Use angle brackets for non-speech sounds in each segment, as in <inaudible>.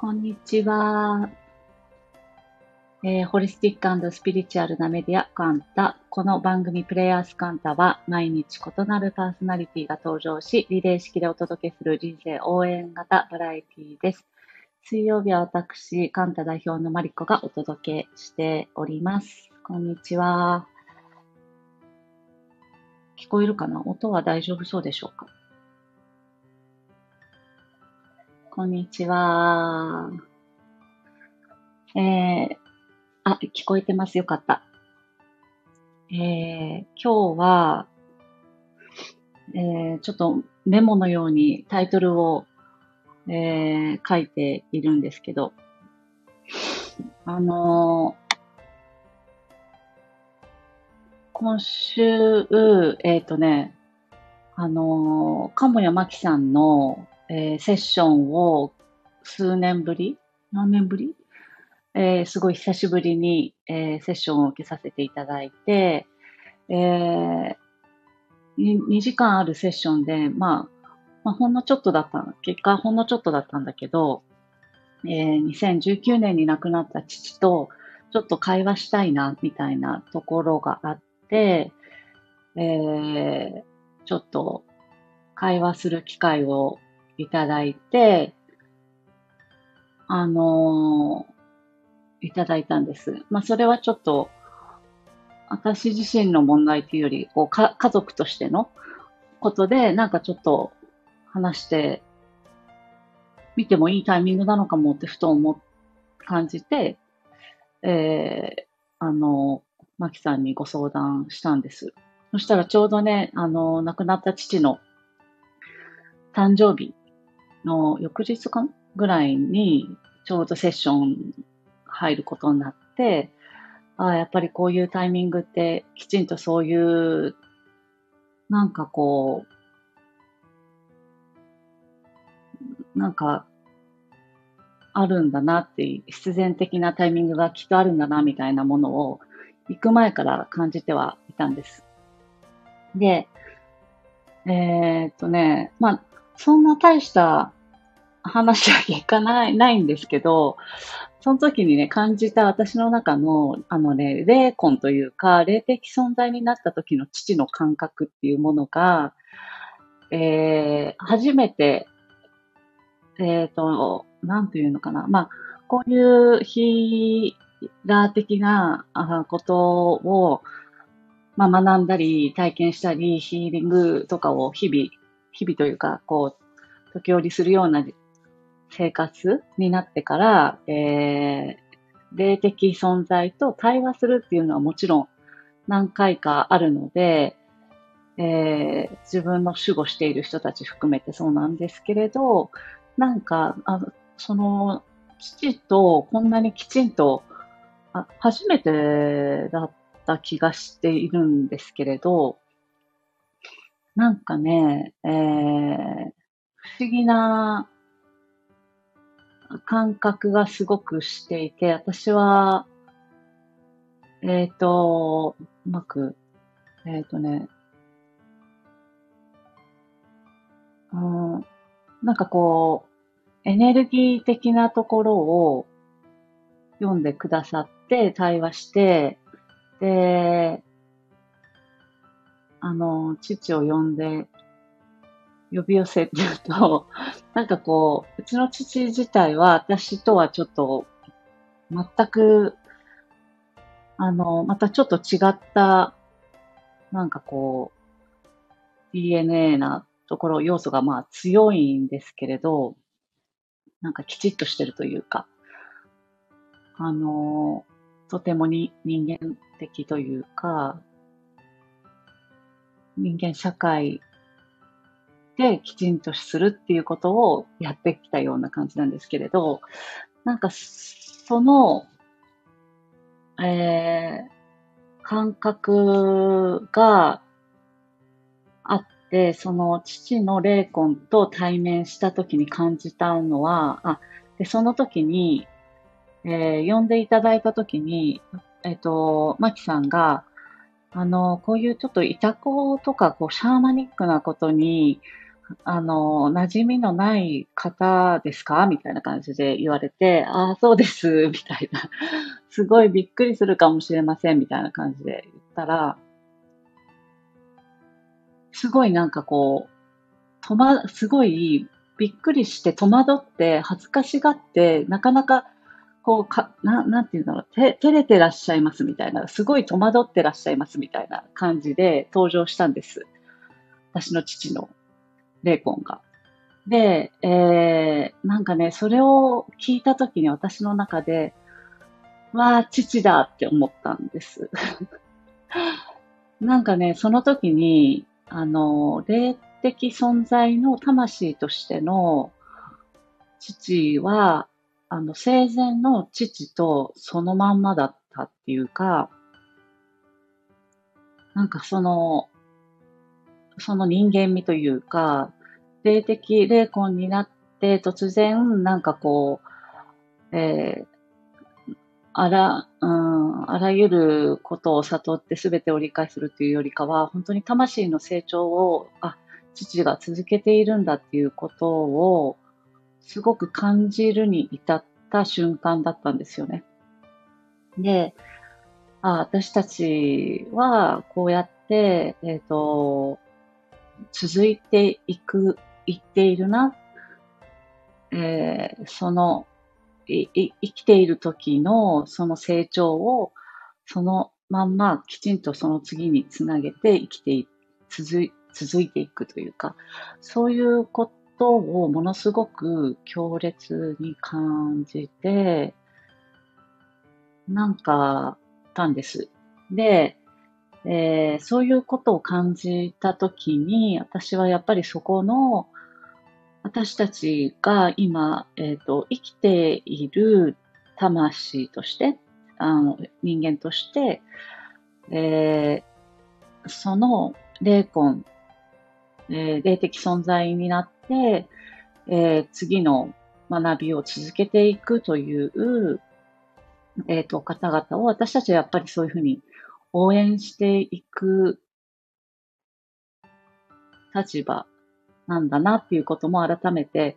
こんにちは。えー、ホリスティックスピリチュアルなメディアカンタ。この番組プレイヤースカンタは毎日異なるパーソナリティが登場し、リレー式でお届けする人生応援型バラエティです。水曜日は私、カンタ代表のマリコがお届けしております。こんにちは。聞こえるかな？音は大丈夫そうでしょうか？こんにちは。えー、あ、聞こえてます。よかった。えー、今日は、えー、ちょっとメモのようにタイトルを、えー、書いているんですけど、あのー、今週、えっ、ー、とね、あのー、鴨谷真紀さんの、えー、セッションを数年ぶり何年ぶり？えー、すごい久しぶりに、えー、セッションを受けさせていただいて、えー、2, 時間あるセッションで、まあ、まあ、ほんのちょっとだった、結果ほんのちょっとだったんだけど、えー、2019年に亡くなった父とちょっと会話したいな、みたいなところがあって、えー、ちょっと会話する機会をいただいて、あのーいただいたんです。まあ、それはちょっと、私自身の問題というより、こうか家族としてのことで、なんかちょっと話して見てもいいタイミングなのかもってふと思っ感じて、えー、あの、マキさんにご相談したんです。そしたらちょうどね、あの、亡くなった父の誕生日の翌日かぐらいに、ちょうどセッション入ることになって、あ、やっぱりこういうタイミングってきちんとそういう、なんかこう、なんか、あるんだなって、必然的なタイミングがきっとあるんだな、みたいなものを、行く前から感じてはいたんです。で、えー、っとね、まあ、そんな大した話は聞かない、ないんですけど、その時にね、感じた私の中の、あのね、霊魂というか、霊的存在になった時の父の感覚っていうものが、えー、初めて、えっ、ー、と、なんていうのかな。まあ、こういうヒーラー的なことを、まあ、学んだり、体験したり、ヒーリングとかを日々、日々というか、こう、時折するような生活になってから、えー、霊的存在と対話するっていうのはもちろん何回かあるので、えー、自分の守護している人たち含めてそうなんですけれど、なんか、あその、父とこんなにきちんと、あ初めてだった気がしているんですけれど、なんかね、えー、不思議な感覚がすごくしていて、私は、えっ、ー、と、うまく、えっ、ー、とね、うん、なんかこう、エネルギー的なところを読んでくださって、対話して、で、あの、父を呼んで呼び寄せっていうと、<laughs> なんかこう、うちの父自体は私とはちょっと全く、あの、またちょっと違った、なんかこう、DNA なところ、要素がまあ強いんですけれど、なんかきちっとしてるというか、あの、とてもに人間的というか、人間社会てきちんとするっていうことをやってきたような感じなんですけれど、なんかその、えー、感覚があって、その父の霊魂と対面した時に感じたのは、あ、で、その時に、えー、呼んでいただいた時に、えっ、ー、と、マキさんが、あの、こういうちょっとイタコとか、こう、シャーマニックなことに、あの、馴染みのない方ですか？みたいな感じで言われて、ああ、そうです、<laughs> みたいな。すごいびっくりするかもしれません、みたいな感じで言ったら、すごいなんかこう、とま、すごいびっくりして戸惑って恥ずかしがって、なかなかこうか、ななんていうんだろう、て、照れてらっしゃいますみたいな、すごい戸惑ってらっしゃいますみたいな感じで登場したんです。私の父のレイコンが。で、えー、なんかね、それを聞いたときに私の中で、わあ、父だって思ったんです。<laughs> なんかね、その時に、あの、霊的存在の魂としての父は、あの、生前の父とそのまんまだったっていうか、なんかその、その人間味というか、霊的霊魂になって突然、なんかこう、えー、あら、うん、あらゆることを悟って全てを理解するというよりかは、本当に魂の成長を、あ、父が続けているんだっていうことを、すごく感じるに至った瞬間だったんですよね。で、あ私たちはこうやって、えっ、ー、と、続いていく、いっているな。えー、そのい、い、生きている時のその成長を、そのまんまきちんとその次につなげて生きてい、続、続いていくというか、そういうことをものすごく強烈に感じて、なんか、たんです。で、えー、そういうことを感じたときに、私はやっぱりそこの、私たちが今、えっ、ー、と、生きている魂として、あの、人間として、えー、その霊魂、えー、霊的存在になっ、えー、次の学びを続けていくという、えっ、ー、と、方々を私たちはやっぱりそういうふうに応援していく立場なんだなっていうことも改めて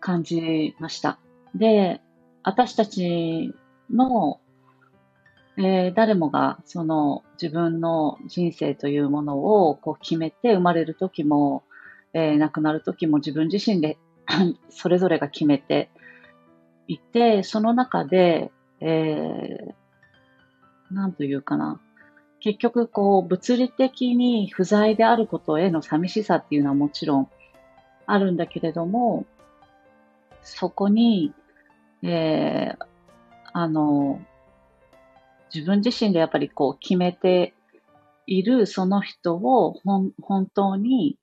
感じました。で、私たちの、えー、誰もがその自分の人生というものをこう決めて生まれる時も、えー、亡くなる時も自分自身で <clears throat> それぞれが決めていて、その中で、えー、なんというかな。結局、こう、物理的に不在であることへの寂しさっていうのはもちろんあるんだけれども、そこに、えー、あの、自分自身でやっぱりこう決めているその人を本当に、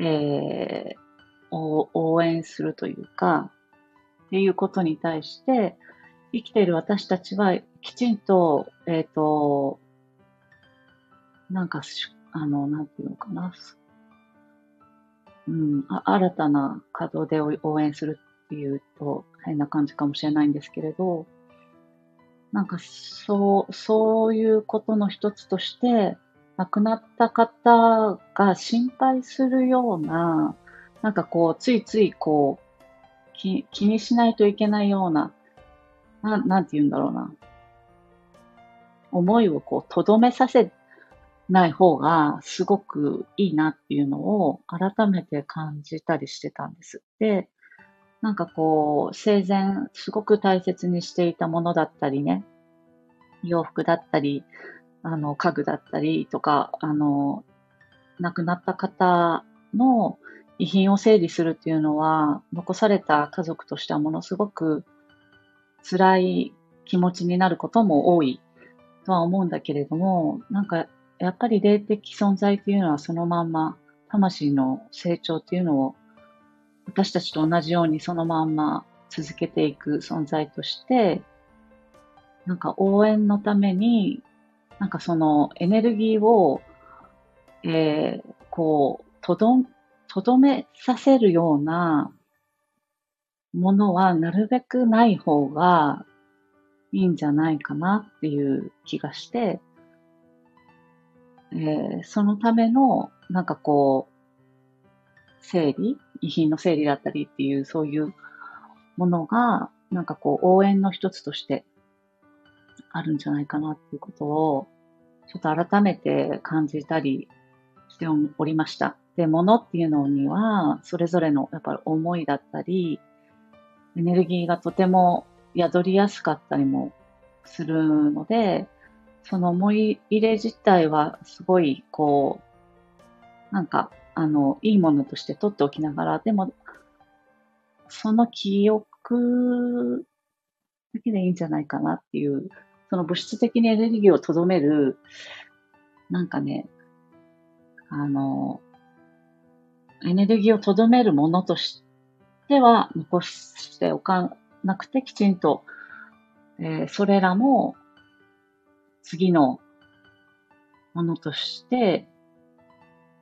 えー、応援するというか、っていうことに対して、生きている私たちはきちんと、えっ、ー、と、なんか、あの、なんていうのかな。うん、あ新たな稼働で応援するっていうと変な感じかもしれないんですけれど、なんかそう、そういうことの一つとして、亡くなった方が心配するような、なんかこう、ついついこう、気にしないといけないようなななんて言うんだろうな。思いをこう、とどめさせない方がすごくいいなっていうのを改めて感じたりしてたんです。で、なんかこう、生前すごく大切にしていたものだったりね、洋服だったり、あの、家具だったりとか、あの、亡くなった方の遺品を整理するっていうのは、残された家族としてはものすごく辛い気持ちになることも多いとは思うんだけれども、なんかやっぱり霊的存在っていうのはそのまんま魂の成長っていうのを私たちと同じようにそのまんま続けていく存在として、なんか応援のために、なんかそのエネルギーを、えー、こう、とど、とどめさせるようなものはなるべくない方がいいんじゃないかなっていう気がして、えー、そのための、なんかこう、整理、遺品の整理だったりっていう、そういうものが、なんかこう、応援の一つとしてあるんじゃないかなっていうことを、ちょっと改めて感じたりしておりました。で、物っていうのには、それぞれのやっぱり思いだったり、エネルギーがとても宿りやすかったりもするので、その思い入れ自体はすごい、こう、なんか、あの、いいものとして取っておきながら、でも、その記憶だけでいいんじゃないかなっていう、その物質的にエネルギーをとどめる、なんかね、あの、エネルギーをとどめるものとしては残しておかなくてきちんと、えー、それらも次のものとして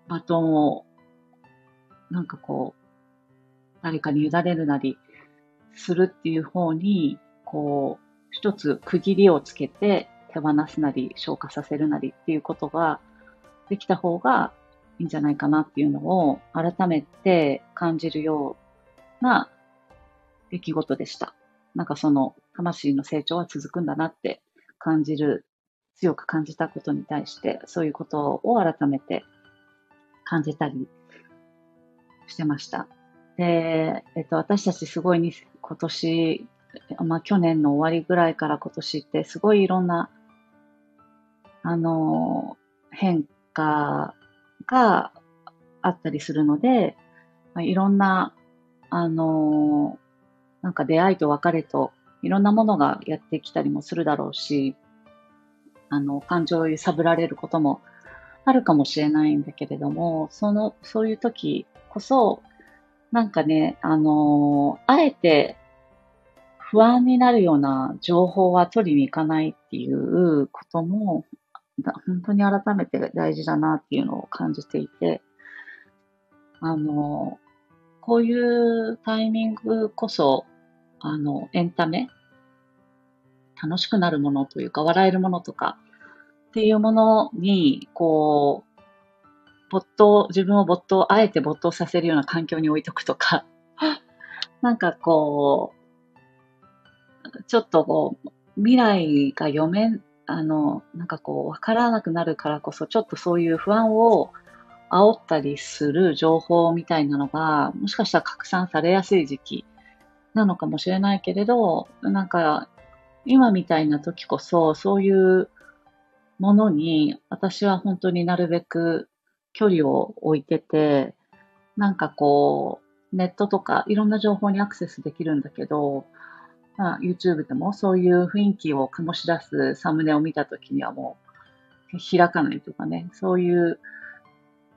バトンをなんかこう誰かに委ねるなりするっていう方にこう一つ区切りをつけて手放すなり消化させるなりっていうことができた方がいいんじゃないかなっていうのを改めて感じるような出来事でした。なんかその魂の成長は続くんだなって感じる、強く感じたことに対して、そういうことを改めて感じたりしてました。で、えっと、私たちすごいに今年、まあ去年の終わりぐらいから今年ってすごいいろんな、あの、変化があったりするので、まあ、いろんな、あのなんか出会いと別れといろんなものがやってきたりもするだろうし、あの、感情を揺さぶられることもあるかもしれないんだけれども、その、そういう時こそ、なんかね、あのあえて不安になるような情報は取りに行かないっていうことも、本当に改めて大事だなっていうのを感じていて、あの、こういうタイミングこそ、あの、エンタメ楽しくなるものというか、笑えるものとかっていうものに、こう、没頭、自分を没頭、あえて没頭させるような環境に置いとくとか、<laughs> なんかこう、ちょっとこう、未来が読めあの、なんかこう、わからなくなるからこそ、ちょっとそういう不安を煽ったりする情報みたいなのが、もしかしたら拡散されやすい時期なのかもしれないけれど、なんか、今みたいな時こそ、そういうものに、私は本当になるべく距離を置いてて、なんかこう、ネットとかいろんな情報にアクセスできるんだけど、まあ、YouTube でもそういう雰囲気を醸し出すサムネを見たときにはもう開かないとかね、そういう、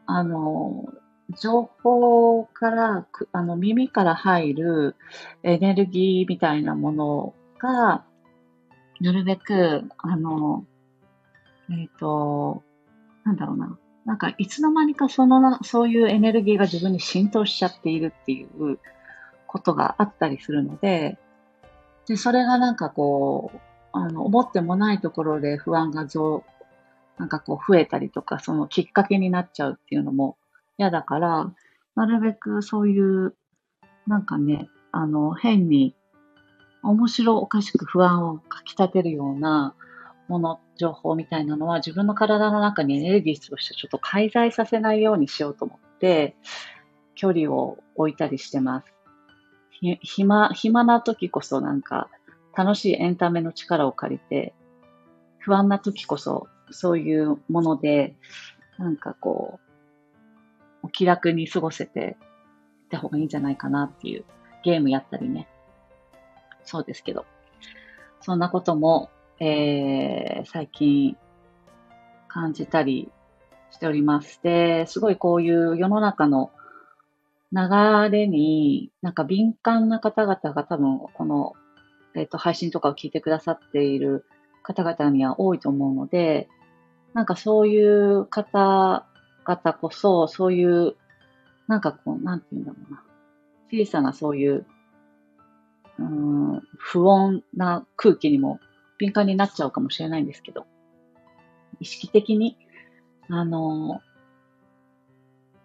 あの、情報から、あの、耳から入るエネルギーみたいなものが、なるべく、あの、えっ、ー、と、なんだろうな。なんか、いつの間にかその、そういうエネルギーが自分に浸透しちゃっているっていうことがあったりするので、で、それがなんかこう、あの、思ってもないところで不安が増、なんかこう増えたりとか、そのきっかけになっちゃうっていうのも嫌だから、なるべくそういう、なんかね、あの、変に面白おかしく不安をかき立てるようなもの、情報みたいなのは自分の体の中にエネルギーとしてちょっと介在させないようにしようと思って、距離を置いたりしてます。暇、暇な時こそなんか楽しいエンタメの力を借りて、不安な時こそそういうもので、なんかこう、お気楽に過ごせていった方がいいんじゃないかなっていうゲームやったりね。そうですけど。そんなことも、えー、最近感じたりしております。で、すごいこういう世の中の流れに、なんか敏感な方々が多分、この、えっ、ー、と、配信とかを聞いてくださっている方々には多いと思うので、なんかそういう方々こそ、そういう、なんかこう、なんて言うんだろうな。小さなそういう、うん、不穏な空気にも敏感になっちゃうかもしれないんですけど、意識的に、あの、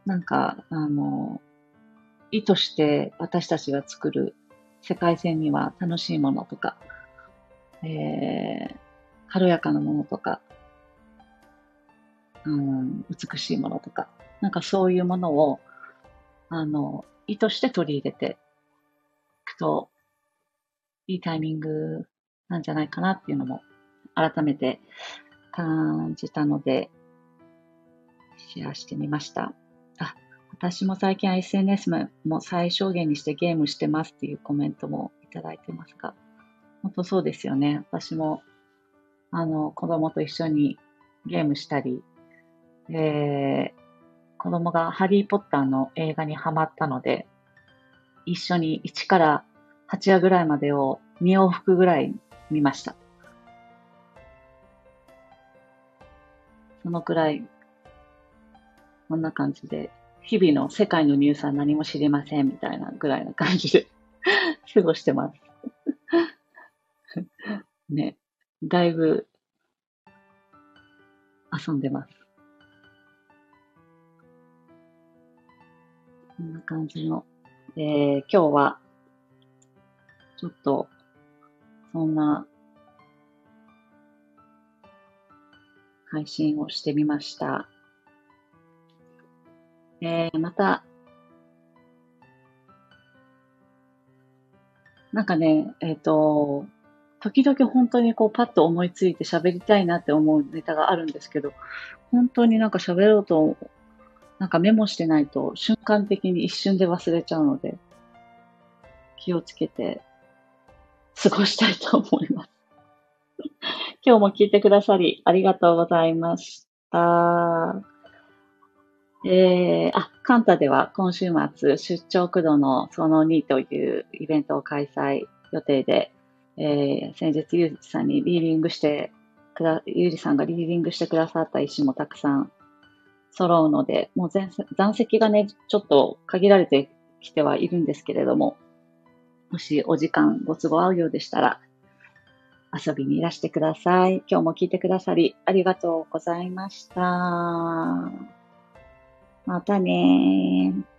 なんか、あの、意図して私たちが作る世界線には楽しいものとか、えー、軽やかなものとか、うん、美しいものとか、なんかそういうものを、あの、意図して取り入れていくと、いいタイミングなんじゃないかなっていうのも改めて感じたので、シェアしてみました。あ、私も最近 SNS も最小限にしてゲームしてますっていうコメントもいただいてますが、本当そうですよね。私も、あの、子供と一緒にゲームしたり、えー、子供がハリーポッターの映画にハマったので、一緒に1から8話ぐらいまでを2往復ぐらい見ました。そのくらい、こんな感じで、日々の世界のニュースは何も知りませんみたいなぐらいな感じで <laughs> 過ごしてます。<laughs> ね、だいぶ遊んでます。こんな感じの、えー、今日は、ちょっと、そんな配信をしてみました。えー、また、なんかね、えっ、ー、と、時々本当にこうパッと思いついて喋りたいなって思うネタがあるんですけど、本当になんか喋ろうと、なんかメモしてないと瞬間的に一瞬で忘れちゃうので、気をつけて過ごしたいと思います。<laughs> 今日も聞いてくださりありがとうございました。えー、あ、カンタでは今週末、出張駆動のその2というイベントを開催予定で、えー、先日ゆうじさんにリーディングしてくだ、ゆうじさんがリーディングしてくださった石もたくさん揃うので、もう全残席がね、ちょっと限られてきてはいるんですけれども、もしお時間ご都合合うようでしたら、遊びにいらしてください。今日も聞いてくださりありがとうございました。またねー。